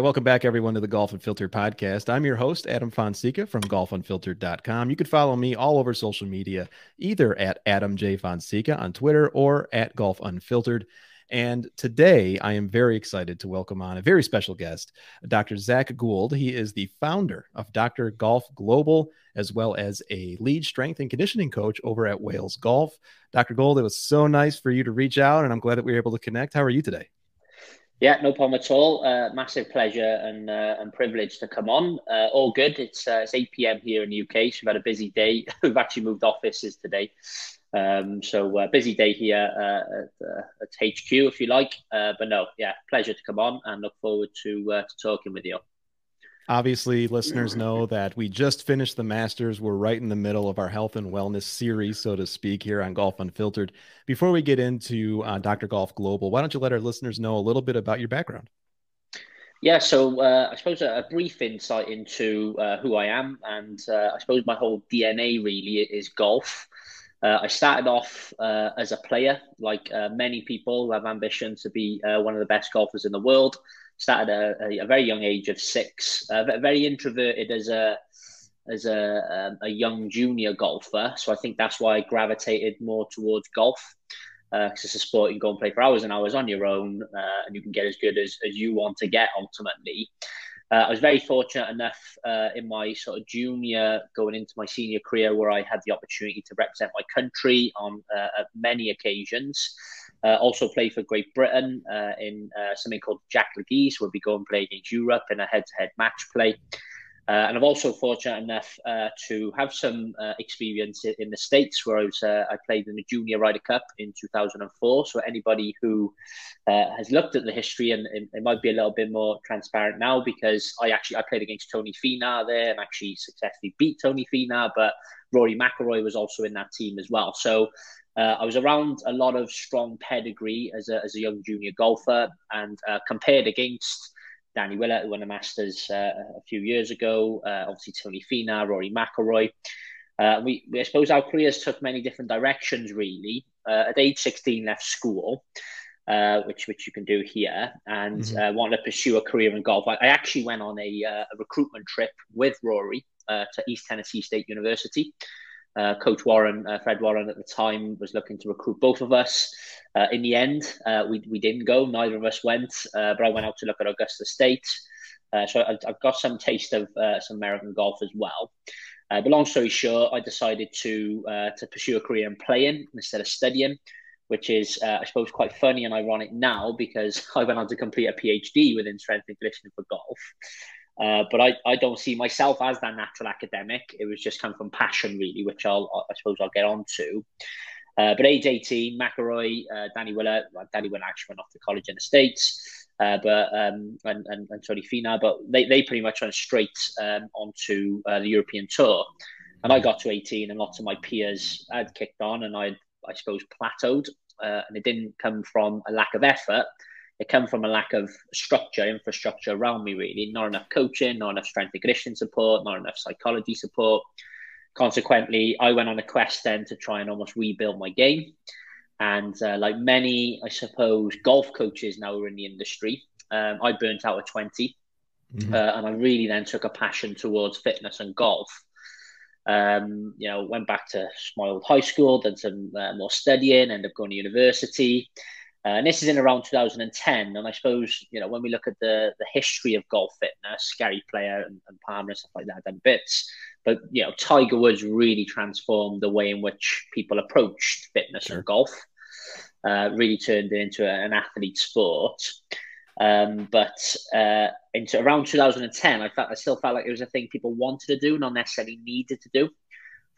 right, welcome back everyone to the Golf Unfiltered podcast. I'm your host, Adam Fonseca from golfunfiltered.com. You can follow me all over social media, either at Adam J. Fonseca on Twitter or at Golf Unfiltered. And today I am very excited to welcome on a very special guest, Dr. Zach Gould. He is the founder of Dr. Golf Global, as well as a lead strength and conditioning coach over at Wales Golf. Dr. Gould, it was so nice for you to reach out, and I'm glad that we were able to connect. How are you today? Yeah, no problem at all. Uh, massive pleasure and uh, and privilege to come on. Uh, all good. It's uh, it's eight pm here in the UK, so we've had a busy day. we've actually moved offices today, um, so uh, busy day here uh, at, at, HQ, if you like. but no, yeah, pleasure to come on and look forward to to talking with you. Obviously, listeners know that we just finished the Masters. We're right in the middle of our health and wellness series, so to speak, here on Golf Unfiltered. Before we get into uh, Dr. Golf Global, why don't you let our listeners know a little bit about your background? Yeah, so uh, I suppose a, a, brief insight into uh, who I am, and uh, I suppose my whole DNA really is golf. Uh, I started off uh, as a player, like many people who have ambition to be one of the best golfers in the world started at a, a, very young age of six. Uh, very introverted as a as a, um, a young junior golfer. So I think that's why I gravitated more towards golf because uh, it's a sport you can go and play for hours and hours on your own, uh, and you can get as good as, as you want to get ultimately. Uh, I was very fortunate enough uh, in my sort of junior going into my senior career where I had the opportunity to represent my country on uh, many occasions. Uh, also play for Great Britain uh, in uh, something called Jacques Léglise, where we go and play against Europe in a head-to-head match play. Uh, and I'm also fortunate enough uh, to have some uh, experience in the States where I was I played in the Junior Ryder Cup in 2004. So anybody who has looked at the history and, it might be a little bit more transparent now because I actually I played against Tony Finau there and actually successfully beat Tony Finau, but Rory McIlroy was also in that team as well. So uh, I was around a lot of strong pedigree as a, as a young junior golfer and uh, compared against Danny Willett, who won the Masters uh, a few years ago, uh, obviously Tony Finau, Rory McIlroy. Uh, we, we, I suppose our careers took many different directions, really. Uh, at age 16, left school, which which you can do here, and mm-hmm. wanted to pursue a career in golf. I, I actually went on a, a recruitment trip with Rory to East Tennessee State University. Uh, Coach Warren, uh, Fred Warren at the time, was looking to recruit both of us. Uh, in the end, uh, we, we didn't go, neither of us went, uh, but I went out to look at Augusta State. Uh, so I, have got some taste of some American golf as well. but long story short, I decided to to pursue a career in playing instead of studying, which is, I suppose, quite funny and ironic now because I went on to complete a PhD within strength and conditioning for golf. Uh, but I, I don't see myself as that natural academic. It was just come from passion, really, which I'll I suppose I'll get on to. Uh, but age 18, McIlroy, uh, Danny Willett, well, Danny Willett actually went off to college in the States, uh, but um, and, and, and Tony Finau, but they, they pretty much went straight um, onto uh, the European tour. And I got to 18, and lots of my peers had kicked on, and I, I suppose, plateaued. Uh, and it didn't come from a lack of effort it came from a lack of structure, infrastructure around me, really. Not enough coaching, not enough strength and conditioning support, not enough psychology support. Consequently, I went on a quest then to try and almost rebuild my game. And uh, like many, I suppose, golf coaches now are in the industry, um, I burnt out at 20. Mm-hmm. Uh, and I really then took a passion towards fitness and golf. Um, you know, went back to my old high school, done some uh, more studying, ended up going to university. Uh, and this is in around 2010. And I suppose, you know, when we look at the, the history of golf fitness, Gary Player and, and Palmer and stuff like that, done bits. But, you know, Tiger Woods really transformed the way in which people approached fitness sure. and golf, uh, really turned it into a, an athlete sport. Um, but uh, into around 2010, I felt I still felt like it was a thing people wanted to do, not necessarily needed to do.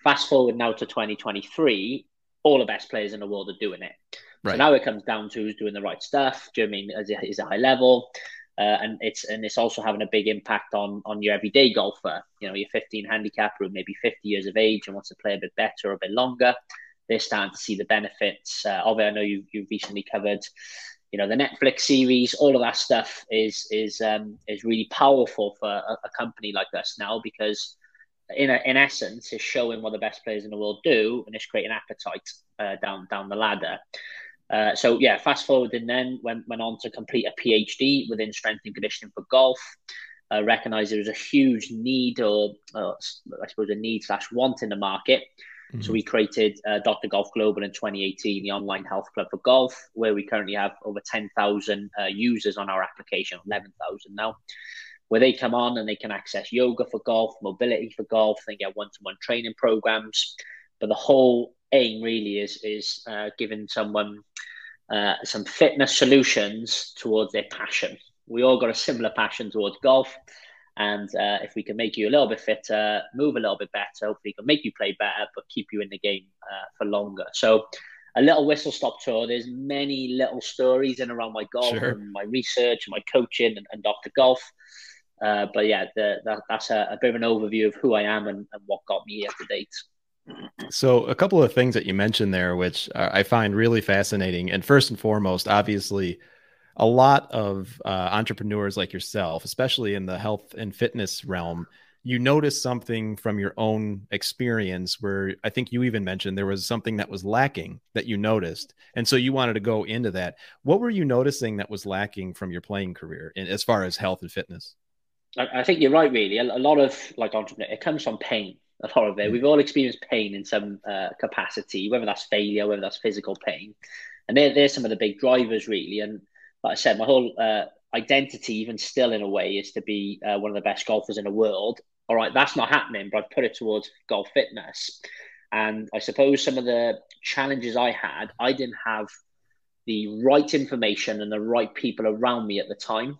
Fast forward now to 2023, all the best players in the world are doing it. Right. So now it comes down to who's doing the right stuff. Do you know I mean is it, is a high level? Uh, and it's and it's also having a big impact on on your everyday golfer. You know, your 15 handicapper who maybe 50 years of age and wants to play a bit better or a bit longer. They're starting to see the benefits uh, of it. I know you you've recently covered, you know, the Netflix series. All of that stuff is is um, is really powerful for a, a company like us now because in a, in essence, is showing what the best players in the world do, and it's creating appetite uh, down down the ladder. Uh, so yeah, fast forwarding then went went on to complete a PhD within strength and conditioning for golf. Uh, recognized there was a huge need, or uh, I suppose a need slash want in the market. Mm-hmm. So we created uh, Dr. Golf Global in 2018, the online health club for golf, where we currently have over 10,000 uh, users on our application, 11,000 now, where they come on and they can access yoga for golf, mobility for golf, they get one-to-one training programs. But the whole aim really is is uh, giving someone uh, some fitness solutions towards their passion. We all got a similar passion towards golf. And uh, if we can make you a little bit fitter, move a little bit better, hopefully can make you play better, but keep you in the game uh, for longer. So a little whistle stop tour. There's many little stories in around my golf sure. and my research and my coaching and, and Dr. Golf. Uh, but yeah, the, that, that's a, a, bit of an overview of who I am and, and what got me here to date. So, a couple of things that you mentioned there, which I find really fascinating. And first and foremost, obviously, a lot of uh, entrepreneurs like yourself, especially in the health and fitness realm, you notice something from your own experience where I think you even mentioned there was something that was lacking that you noticed. And so you wanted to go into that. What were you noticing that was lacking from your playing career in, as far as health and fitness? I, I think you're right, really. A, a lot of like entrepreneur, it comes from pain a lot of it. We've all experienced pain in some uh, capacity, whether that's failure, whether that's physical pain. And they're, they're some of the big drivers, really. And like I said, my whole uh, identity, even still in a way, is to be uh, one of the best golfers in the world. All right, that's not happening, but I've put it towards golf fitness. And I suppose some of the challenges I had, I didn't have the right information and the right people around me at the time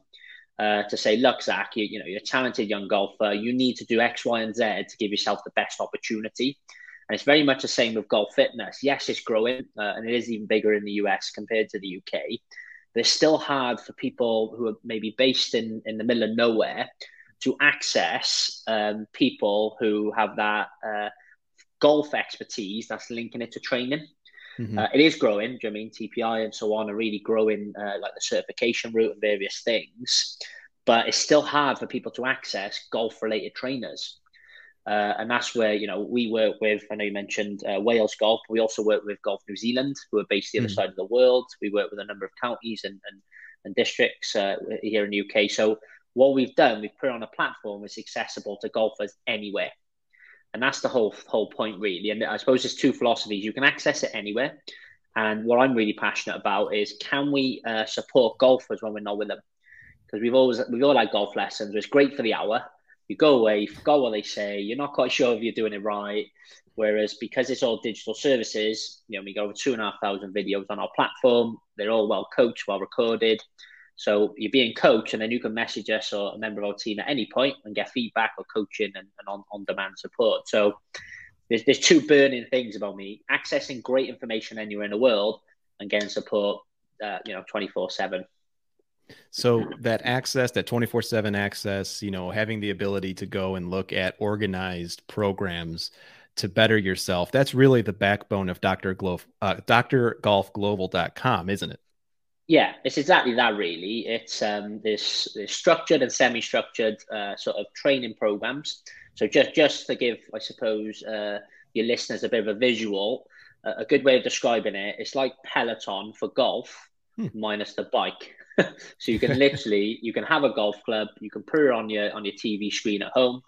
uh, to say, look, Zach, you, you know, you're a talented young golfer. You need to do X, Y, and Z to give yourself the best opportunity. And it's very much the same with golf fitness. Yes, it's growing, uh, and it is even bigger in the US compared to the UK. But it's still hard for people who are maybe based in, in the middle of nowhere to access um, people who have that uh, golf expertise that's linking it to training. Mm-hmm. Uh, it is growing. Do you know I mean TPI and so on are really growing, uh, like the certification route and various things. But it's still hard for people to access golf-related trainers, uh, and that's where you know we work with. I know you mentioned uh, Wales Golf. We also work with Golf New Zealand, who are based the mm-hmm. other side of the world. We work with a number of counties and and, and districts uh, here in the UK. So what we've done, we've put on a platform that's accessible to golfers anywhere and that's the whole whole point really. And i suppose there's two philosophies. You can access it anywhere. And what i'm really passionate about is can we uh, support golfers when we're not with them? Because we've always we've all had golf lessons. It's great for the hour. You go away you forgot what they say. You're not quite sure if you're doing it right. Whereas because it's all digital services you know we got over two and a half thousand videos on our platform. They're all well coached well recorded so you're being coached, and then you can message us or a member of our team at any point and get feedback or coaching and, and on, on demand support. So there's, there's two burning things about me accessing great information anywhere in the world and getting support, uh, you know, 24 7. So that access, that 24 7 access, you know, having the ability to go and look at organized programs to better yourself, that's really the backbone of Dr. Uh, drgolfglobal.com, isn't it? Yeah, it's exactly that. Really, it's um, this, this structured and semi-structured uh, sort of training programs. So just just to give, I suppose, uh, your listeners a bit of a visual, uh, a good way of describing it, it's like Peloton for golf hmm. minus the bike. so you can literally you can have a golf club, you can put it on your on your TV screen at home.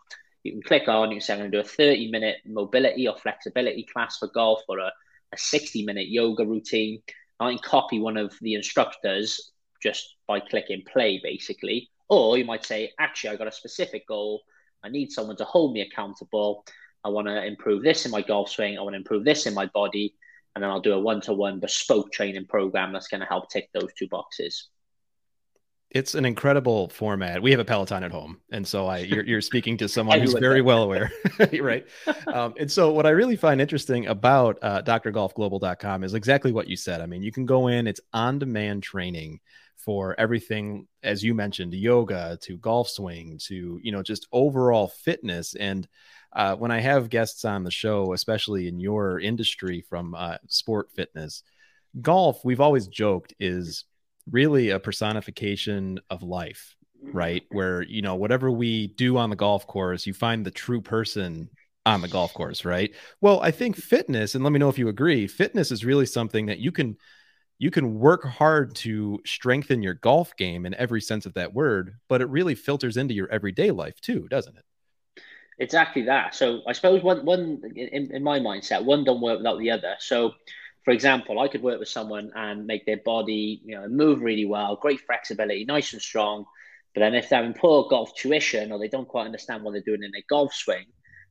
You can click on, you can say I'm going to do a 30 minute mobility or flexibility class for golf or a, a 60 minute yoga routine I can copy one of the instructors just by clicking play, basically. Or you might say, actually, I got a specific goal. I need someone to hold me accountable. I want to improve this in my golf swing. I want to improve this in my body. And then I'll do a one to one bespoke training program that's going to help tick those two boxes it's an incredible format. We have a Peloton at home, and so I you're, you're speaking to someone who's very well aware, right? Um, and so what I really find interesting about uh, drgolfglobal.com is exactly what you said. I mean, you can go in; it's on-demand training for everything, as you mentioned, yoga to golf swing to you know just overall fitness. And uh, when I have guests on the show, especially in your industry from uh, sport fitness, golf, we've always joked is really a personification of life, right? Mm-hmm. Where, you know, whatever we do on the golf course, you find the true person on the golf course, right? Well, I think fitness, and let me know if you agree, fitness is really something that you can you can work hard to strengthen your golf game in every sense of that word, but it really filters into your everyday life too, doesn't it? Exactly that. So I suppose one one in, in my mindset, one don't work without the other. So for example, I could work with someone and make their body, you know, move really well, great flexibility, nice and strong. But then if they're having poor golf tuition or they don't quite understand what they're doing in their golf swing,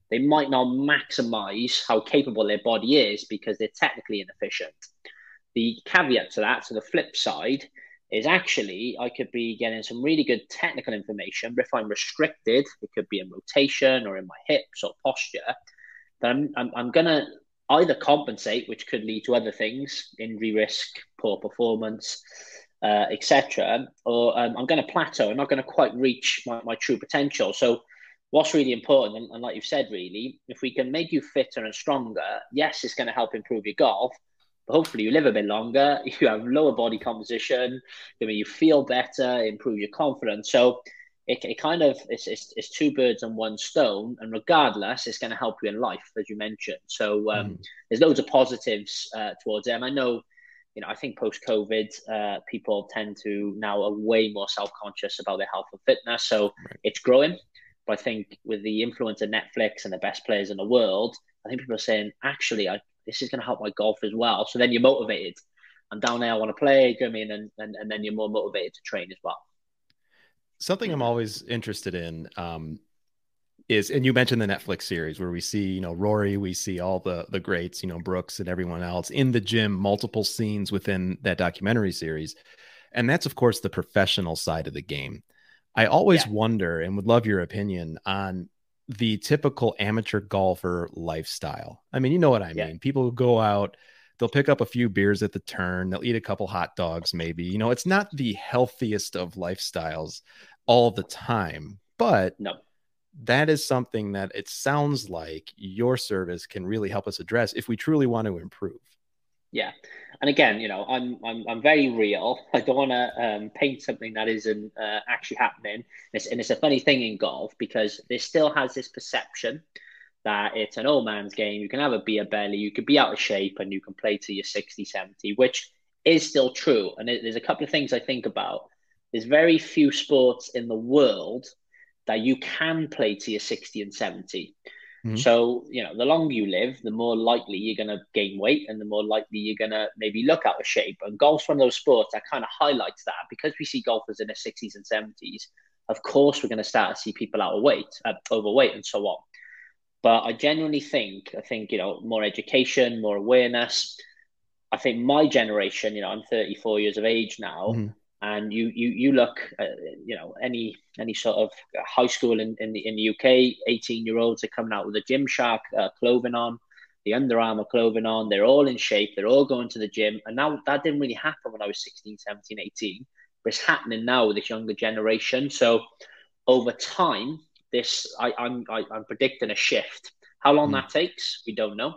they might not maximize how capable their body is because they're technically inefficient. The caveat to that, to the flip side, is actually I could be getting some really good technical information. But if I'm restricted, it could be in rotation or in my hips or posture, then I'm, I'm, I'm going to either compensate, which could lead to other things, injury risk, poor performance, uh, etc., or um, I'm going to plateau. I'm not going to quite reach my, my true potential. So what's really important, and, and like you've said, really, if we can make you fitter and stronger, yes, it's going to help improve your golf, but hopefully you live a bit longer, you have lower body composition, I mean, you feel better, improve your confidence. So it, it kind of it's, it's, it's two birds and one stone, and regardless, it's going to help you in life, as you mentioned. So um, mm. there's loads of positives uh, towards them. I know, you know, I think post COVID, uh, people tend to now are way more self conscious about their health and fitness. So right. it's growing. But I think with the influence of Netflix and the best players in the world, I think people are saying, actually, I, this is going to help my golf as well. So then you're motivated. I'm down there, I want to play. Do you know I mean? And, and, and then you're more motivated to train as well. Something I'm always interested in um, is, and you mentioned the Netflix series where we see, you know, Rory, we see all the the greats, you know, Brooks and everyone else in the gym, multiple scenes within that documentary series. And that's, of course, the professional side of the game. I always yeah. wonder and would love your opinion on the typical amateur golfer lifestyle. I mean, you know what I mean. Yeah. People go out, they'll pick up a few beers at the turn, they'll eat a couple hot dogs, maybe. You know, it's not the healthiest of lifestyles all the time, but no. that is something that it sounds like your service can really help us address if we truly want to improve. Yeah, and again, you know, I'm I'm I'm very real. I don't want to um, paint something that isn't uh, actually happening. It's, and it's a funny thing in golf because there still has this perception that it's an old man's game. You can have a beer belly, you could be out of shape, and you can play to your 60, 70, which is still true. And it, there's a couple of things I think about. There's very few sports in the world that you can play to your 60 and 70. Mm-hmm. So, you know, the longer you live, the more likely you're going to gain weight and the more likely you're going to maybe look out of shape. And golf's one of those sports that kind of highlights that because we see golfers in their 60s and 70s. Of course, we're going to start to see people out of weight, uh, overweight, and so on. But I genuinely think, I think, you know, more education, more awareness. I think my generation, you know, I'm 34 years of age now. Mm-hmm and you you you look at, you know any any sort of high school in, in the in the UK 18 year olds are coming out with a Gymshark uh, clothing on the Under Armour clothing on they're all in shape they're all going to the gym and now that didn't really happen when I was 16 17 18 but it's happening now with this younger generation so over time this I, I'm I, am i am predicting a shift how long mm. that takes we don't know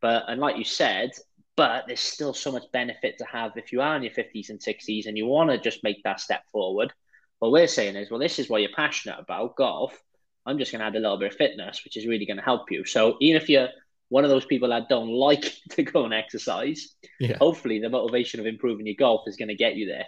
but and like you said but there's still so much benefit to have if you are in your 50s and 60s and you want to just make that step forward. What we're saying is, well, this is what you're passionate about, golf. I'm just going to add a little bit of fitness, which is really going to help you. So even if you're one of those people that don't like to go and exercise, yeah. hopefully the motivation of improving your golf is going to get you there.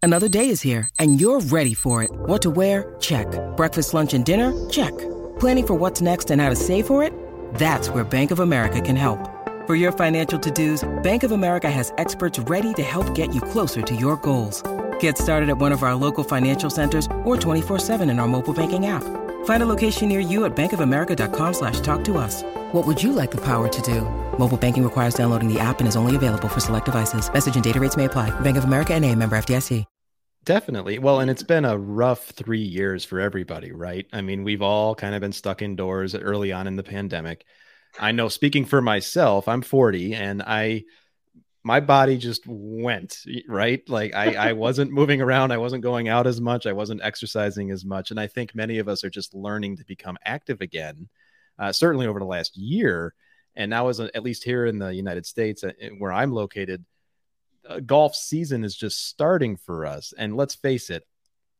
Another day is here and you're ready for it. What to wear? Check. Breakfast, lunch, and dinner? Check. Planning for what's next and how to save for it? That's where Bank of America can help. For your financial to-dos, Bank of America has experts ready to help get you closer to your goals. Get started at one of our local financial centers or 24-7 in our mobile banking app. Find a location near you at bankofamerica.com slash talk to us. What would you like the power to do? Mobile banking requires downloading the app and is only available for select devices. Message and data rates may apply. Bank of America and a member FDIC. Definitely. Well, and it's been a rough three years for everybody, right? I mean, we've all kind of been stuck indoors early on in the pandemic. I know speaking for myself, I'm 40 and I my body just went right? Like I, I wasn't moving around i wasn't going out as much i wasn't exercising as much and i think many of us are just learning to become active again uh, certainly over the last year and now as a, at least here in the united states uh, where i'm located uh, golf season is just starting for us and let's face it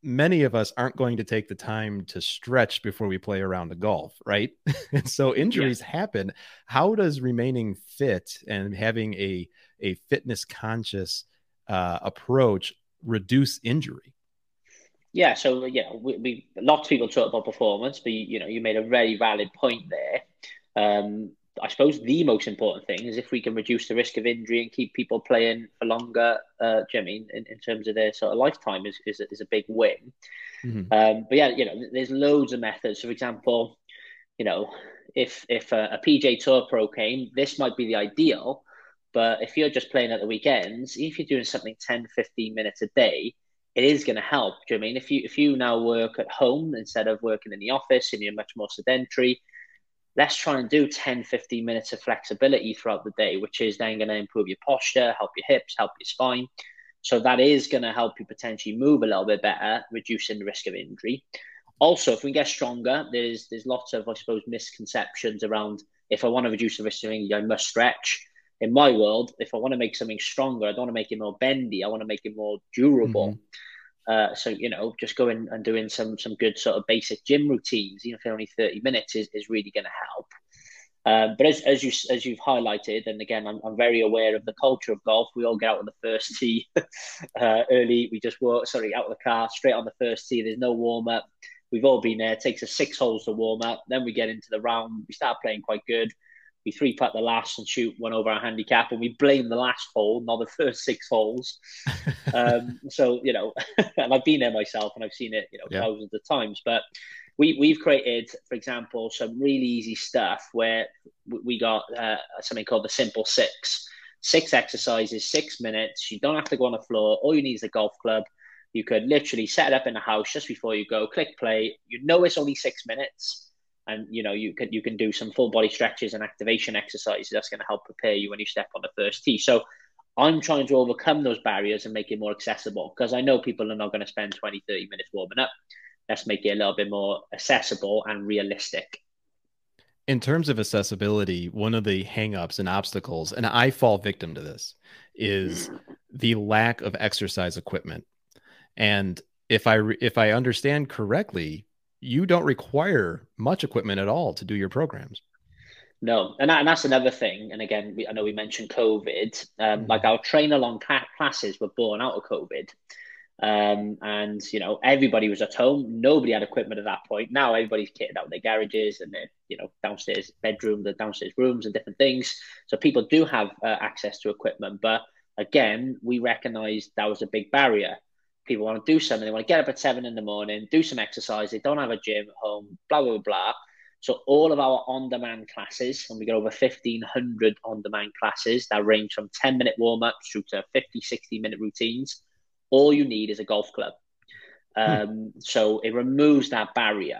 many of us aren't going to take the time to stretch before we play around the golf, right? and so injuries yeah. happen. How does remaining fit and having a a fitness conscious uh, approach reduce injury? Yeah, so yeah, we, we lots of people talk about performance, but you, you know, you made a very valid point there. Um, I suppose the most important thing is if we can reduce the risk of injury and keep people playing for longer. Uh, do you know I mean in, in terms of their sort of lifetime is is, is a big win. Mm-hmm. Um, but yeah, you know, there's loads of methods. For example, you know, if if a, a PGA Tour pro came, this might be the ideal. But if you're just playing at the weekends, if you're doing something 10, 15 minutes a day, it is going to help. Do you know I mean if you if you now work at home instead of working in the office and you're much more sedentary, let's try and do 10, 15 minutes of flexibility throughout the day, which is then going to improve your posture, help your hips, help your spine. So that is going to help you potentially move a little bit better, reducing the risk of injury. Also, if we get stronger, there's there's lots of I suppose misconceptions around if I want to reduce the risk of injury, I must stretch. In my world, if I want to make something stronger, I don't want to make it more bendy. I want to make it more durable. Mm-hmm. Uh, so you know, just going and doing some some good sort of basic gym routines, even if they're only thirty minutes, is, is really going to help. Um, but as, as you as you've highlighted, and again, I'm, I'm very aware of the culture of golf. We all get out on the first tee uh, early. We just walk, sorry, out of the car, straight on the first tee. There's no warm up. We've all been there. It takes us six holes to warm up. Then we get into the round. We start playing quite good we three putt the last and shoot one over our handicap, and we blame the last hole, not the first six holes. um, so you know, and I've been there myself, and I've seen it, you know, yeah. thousands of times. But we we've created, for example, some really easy stuff where we got uh, something called the Simple Six. Six exercises, six minutes. You don't have to go on the floor. All you need is a golf club. You could literally set it up in the house just before you go. Click play. You know it's only six minutes and you know you can you can do some full body stretches and activation exercises that's going to help prepare you when you step on the first tee. So i'm trying to overcome those barriers and make it more accessible because i know people are not going to spend 20 30 minutes warming up. Let's make it a little bit more accessible and realistic. In terms of accessibility one of the hangups and obstacles and i fall victim to this is the lack of exercise equipment. And if i if i understand correctly you don't require much equipment at all to do your programs. No, and, that, and that's another thing. And again, we, I know we mentioned COVID. Um, mm-hmm. Like our train along classes were born out of COVID, um, and you know everybody was at home. Nobody had equipment at that point. Now everybody's kitted out their garages and their you know downstairs bedroom, the downstairs rooms, and different things. So people do have uh, access to equipment, but again, we recognized that was a big barrier people want to do something. They want to get up at seven in the morning, do some exercise. They don't have a gym at home, blah, blah, blah. So all of our on-demand classes, and we got over 1,500 on-demand classes that range from 10-minute warm-ups through to 50, 60-minute routines. All you need is a golf club. Hmm. Um, So it removes that barrier.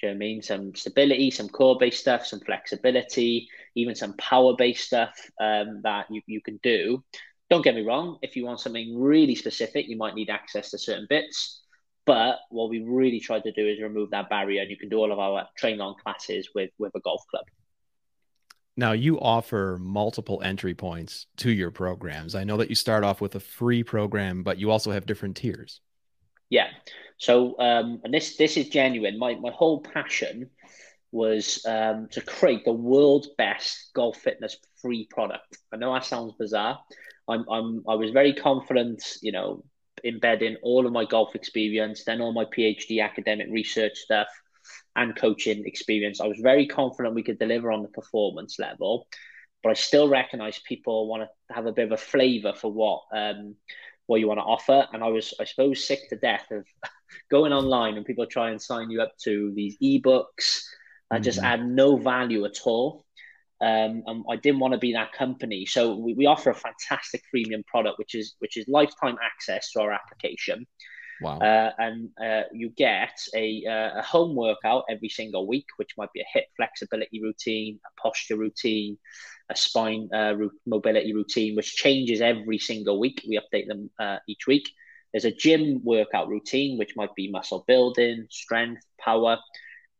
Do you know what I mean? Some stability, some core-based stuff, some flexibility, even some power-based stuff um, that you, you can do don't get me wrong, if you want something really specific, you might need access to certain bits. But what we really tried to do is remove that barrier, and you can do all of our train on classes with with a golf club. Now you offer multiple entry points to your programs. I know that you start off with a free program, but you also have different tiers. Yeah. So, um, and this this is genuine. My my whole passion was um, to create the world's best golf fitness free product. I know that sounds bizarre, I'm, I'm I was very confident, you know, embedding all of my golf experience, then all my PhD academic research stuff and coaching experience. I was very confident we could deliver on the performance level, but I still recognize people want to have a bit of a flavor for what um, what you want to offer. And I was, I suppose, sick to death of going online and people try and sign you up to these ebooks and mm-hmm. just add no value at all. Um, and I didn't want to be that company. So we, we offer a fantastic freemium product, which is which is lifetime access to our application. Wow. Uh, and uh, you get a, uh, a home workout every single week, which might be a hip flexibility routine, a posture routine, a spine uh, mobility routine, which changes every single week. We update them uh, each week. There's a gym workout routine, which might be muscle building, strength, power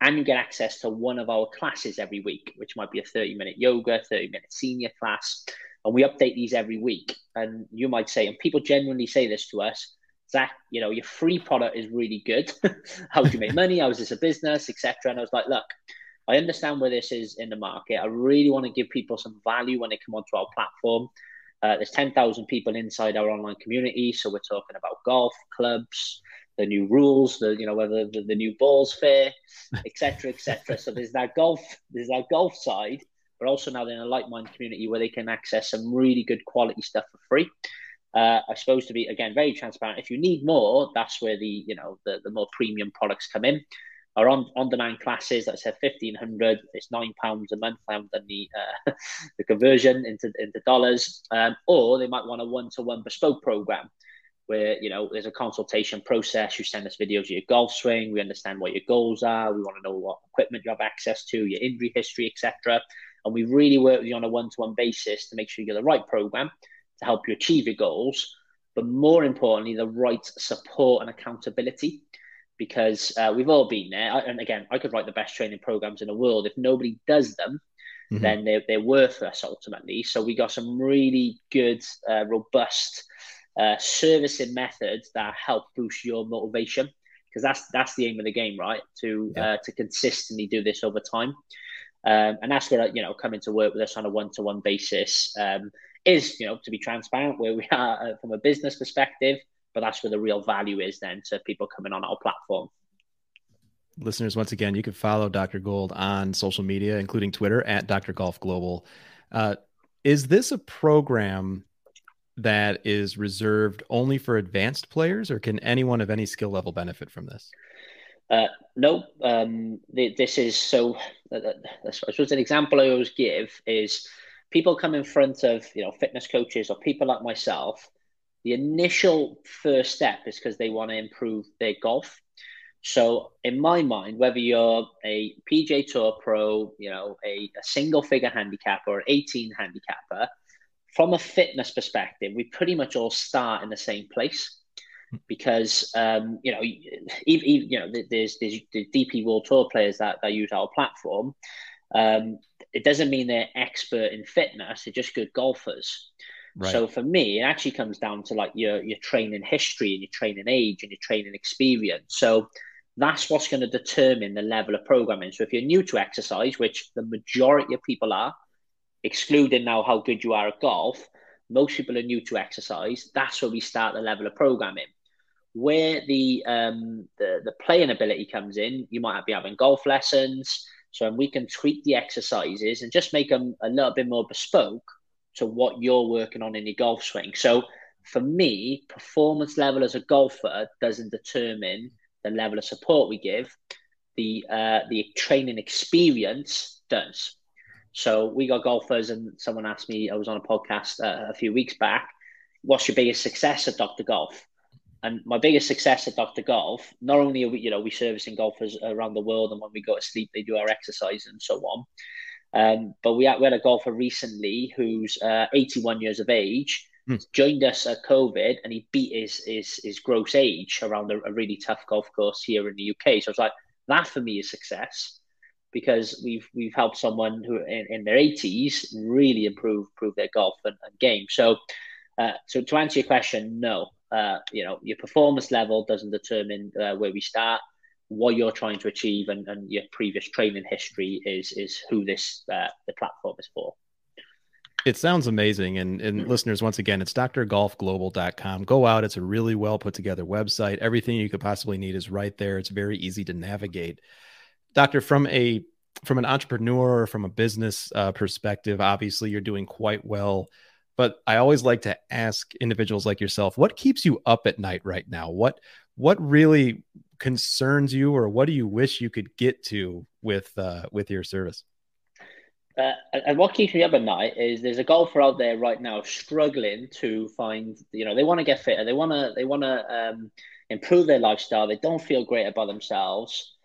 and you get access to one of our classes every week, which might be a 30 minute yoga, 30 minute senior class. And we update these every week. And you might say, and people genuinely say this to us Zach, you know, your free product is really good. How do you make money? How is this a business, etc.? And I was like, look, I understand where this is in the market. I really want to give people some value when they come onto our platform. Uh, there's 10,000 people inside our online community, so we're talking about golf clubs, the new rules, the you know whether the, the new balls fair, etc., etc. so there's that golf, there's that golf side, but also now they're in a like-minded community where they can access some really good quality stuff for free. Uh, I suppose to be again very transparent. If you need more, that's where the you know the, the more premium products come in. Our on on demand classes, I said fifteen hundred. It's nine pounds a month. I haven't done the uh, the conversion into into dollars. Um, or they might want a one to one bespoke program where you know there's a consultation process. You send us videos of your golf swing. We understand what your goals are. We want to know what equipment you have access to, your injury history, etc. And we really work with you on a one-to-one basis to make sure you get the right program to help you achieve your goals, but more importantly, the right support and accountability. Because uh, we've all been there, and again, I could write the best training programs in the world. If nobody does them, mm-hmm. then they're, they're worthless ultimately. So we got some really good, uh, robust uh, servicing methods that help boost your motivation because that's that's the aim of the game, right? To yeah. uh, to consistently do this over time, um, and that's where you know coming to work with us on a one to one basis um, is you know to be transparent where we are uh, from a business perspective, but that's where the real value is then to people coming on our platform. Listeners, once again, you can follow Dr. Gould on social media, including Twitter at Dr. Golf Global. Uh, is this a program that is reserved only for advanced players, or can anyone of any skill level benefit from this? Uh, no, um, this is so. Uh, uh, I suppose an example I always give is people come in front of you know fitness coaches or people like myself. The initial first step is because they want to improve their golf. So in my mind, whether you're a PGA Tour pro, you know, a, a single figure handicapper or 18 handicapper, from a fitness perspective, we pretty much all start in the same place because um, you know, even, you know, there's there's the DP World Tour players that, that use our platform. Um, it doesn't mean they're expert in fitness; they're just good golfers. Right. So for me, it actually comes down to like your your training history and your training age and your training experience. So that's what's going to determine the level of programming. So if you're new to exercise, which the majority of people are, excluding now how good you are at golf, most people are new to exercise. That's where we start the level of programming. Where the um, the, the playing ability comes in, you might be having golf lessons. So we can tweak the exercises and just make them a little bit more bespoke to what you're working on in your golf swing. So for me, performance level as a golfer doesn't determine the level of support we give. The uh, the training experience does. So we got golfers, and someone asked me, I was on a podcast uh, a few weeks back, what's your biggest success at Dr. Golf? And my biggest success at Dr. Golf, not only are we, you know, we servicing golfers around the world, and when we go to sleep, they do our exercise and so on. Um, but we had, we had a golfer recently who's uh, 81 years of age, mm. joined us at COVID, and he beat his his, his gross age around a, a really tough golf course here in the UK. So I was like, that for me is success because we've we've helped someone who in, in their 80s really improve improve their golf and, and game. So, uh, so to answer your question, no, uh, you know your performance level doesn't determine uh, where we start. What you're trying to achieve and, and your previous training history is is who this uh, the platform is for. It sounds amazing. And, and listeners, once again, it's drgolfglobal.com. Go out. It's a really well put together website. Everything you could possibly need is right there. It's very easy to navigate. Doctor, from a from an entrepreneur or from a business uh, perspective, obviously you're doing quite well. But I always like to ask individuals like yourself, what keeps you up at night right now? What what really concerns you, or what do you wish you could get to with uh, with your service? Uh, and what keeps me up at night is there's a golfer out there right now struggling to find, you know, they want to get fitter, they want to, they want to um, improve their lifestyle, they don't feel great about themselves,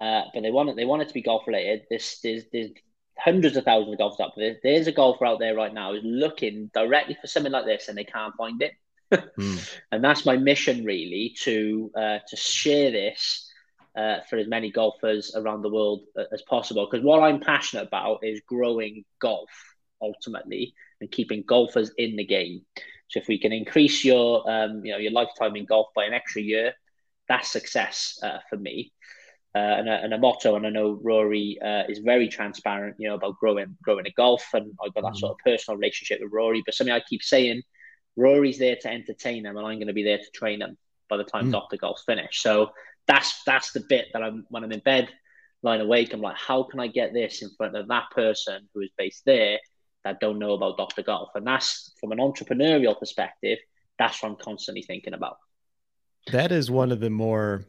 uh, but they want it. They want it to be golf related. This there's, there's hundreds of thousands of golfers out there. There's a golfer out there right now who's looking directly for something like this, and they can't find it. mm. And that's my mission, really, to uh, to share this uh, for as many golfers around the world uh, as possible. Because what I'm passionate about is growing golf ultimately and keeping golfers in the game. So if we can increase your um, you know your lifetime in golf by an extra year, that's success uh, for me. Uh, and, a, and, a, motto, and I know Rory uh, is very transparent, you know, about growing growing a golf, and I've got that mm-hmm. sort of personal relationship with Rory. But something I keep saying, Rory's there to entertain them, and I'm going to be there to train them by the time mm. Doctor Golf's finished. So that's that's the bit that I'm when I'm in bed, lying awake, I'm like, how can I get this in front of that person who is based there that don't know about Doctor Golf? And that's from an entrepreneurial perspective, that's what I'm constantly thinking about. That is one of the more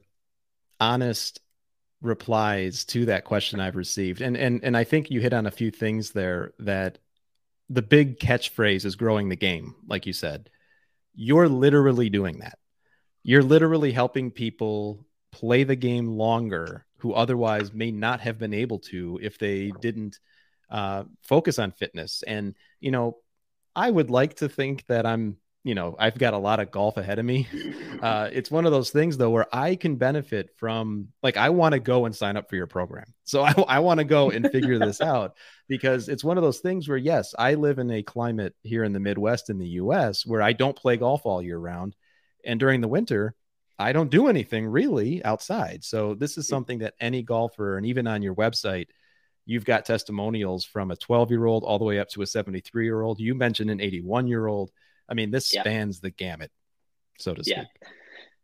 honest replies to that question I've received. And and and I think you hit on a few things there that the big catchphrase is growing the game, like you said. You're literally doing that. You're literally helping people play the game longer who otherwise may not have been able to if they didn't uh, focus on fitness. And, you know, I would like to think that I'm you know, I've got a lot of golf ahead of me. Uh, it's one of those things though where I can benefit from. Like, I want to go and sign up for your program, so I, I want to go and figure this out because it's one of those things where yes, I live in a climate here in the Midwest in the U.S. where I don't play golf all year round, and during the winter, I don't do anything really outside. So this is something that any golfer, and even on your website, you've got testimonials from a 12 year old all the way up to a 73 year old. You mentioned an 81 year old I mean, this spans yeah. the gamut, so to speak.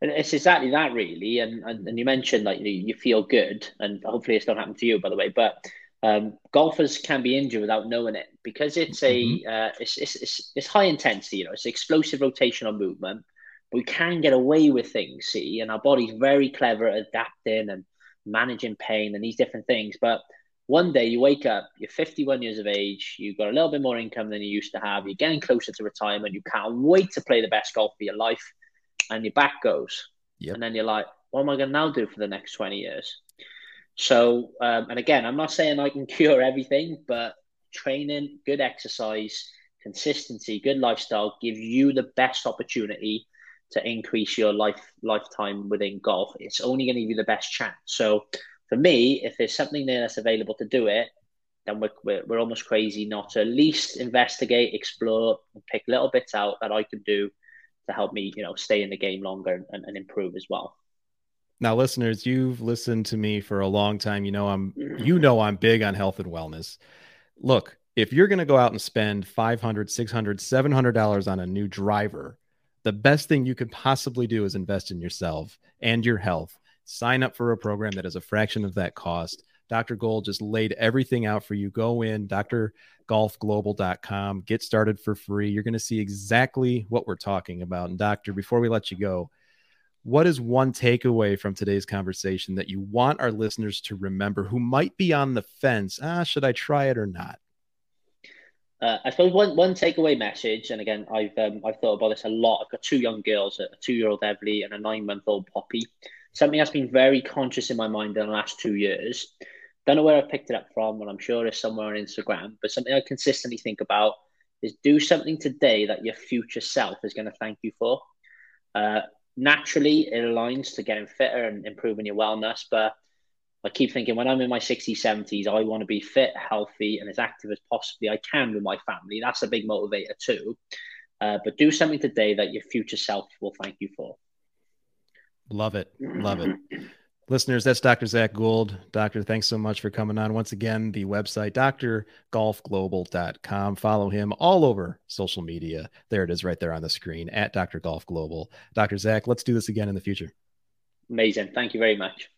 And it's exactly that, really. And, and, and you mentioned like you, you feel good, and hopefully it's not happened to you, by the way. But um, golfers can be injured without knowing it because it's a mm-hmm. uh, it's, it's, it's, it's high intensity. You know, it's explosive rotational movement. But we can get away with things, see, and our body's very clever at adapting and managing pain and these different things. But one day you wake up, you're 51 years of age, you've got a little bit more income than you used to have, you're getting closer to retirement, you can't wait to play the best golf of your life, and your back goes. Yep. And then you're like, what am I going to now do for the next 20 years? So, um, and again, I'm not saying I can cure everything, but training, good exercise, consistency, good lifestyle give you the best opportunity to increase your life lifetime within golf. It's only going to give you the best chance. So, for me, if there's something there that's available to do it, then we're, we're, we're almost crazy not to at least investigate, explore, and pick little bits out that I can do to help me, you know, stay in the game longer and, and improve as well. Now, listeners, you've listened to me for a long time. You know, I'm mm-hmm. you know I'm big on health and wellness. Look, if you're going to go out and spend 500 600 $700 on a new driver, the best thing you could possibly do is invest in yourself and your health sign up for a program that is a fraction of that cost. Dr. Gould just laid everything out for you. Go in, drgolfglobal.com, get started for free. You're going to see exactly what we're talking about. And, Doctor, before we let you go, what is one takeaway from today's conversation that you want our listeners to remember who might be on the fence? Ah, should I try it or not? Uh, I suppose one, one takeaway message, and again, I've um, I've thought about this a lot. I've got two young girls, a two year old Everly and a nine month old Poppy something that's been very conscious in my mind in the last two years. Don't know where I picked it up from, but I'm sure it's somewhere on Instagram, but something I consistently think about is do something today that your future self is going to thank you for. Uh, naturally, it aligns to getting fitter and improving your wellness, but I keep thinking when I'm in my 60s, 70s, I want to be fit, healthy, and as active as possibly I can with my family. That's a big motivator too. Uh, but do something today that your future self will thank you for. Love it. Love it. Listeners, that's Dr. Zach Gould. Doctor, thanks so much for coming on. Once again, the website, drgolfglobal.com. Follow him all over social media. There it is right there on the screen at Dr. Golf Global. Dr. Zach, let's do this again in the future. Amazing. Thank you very much.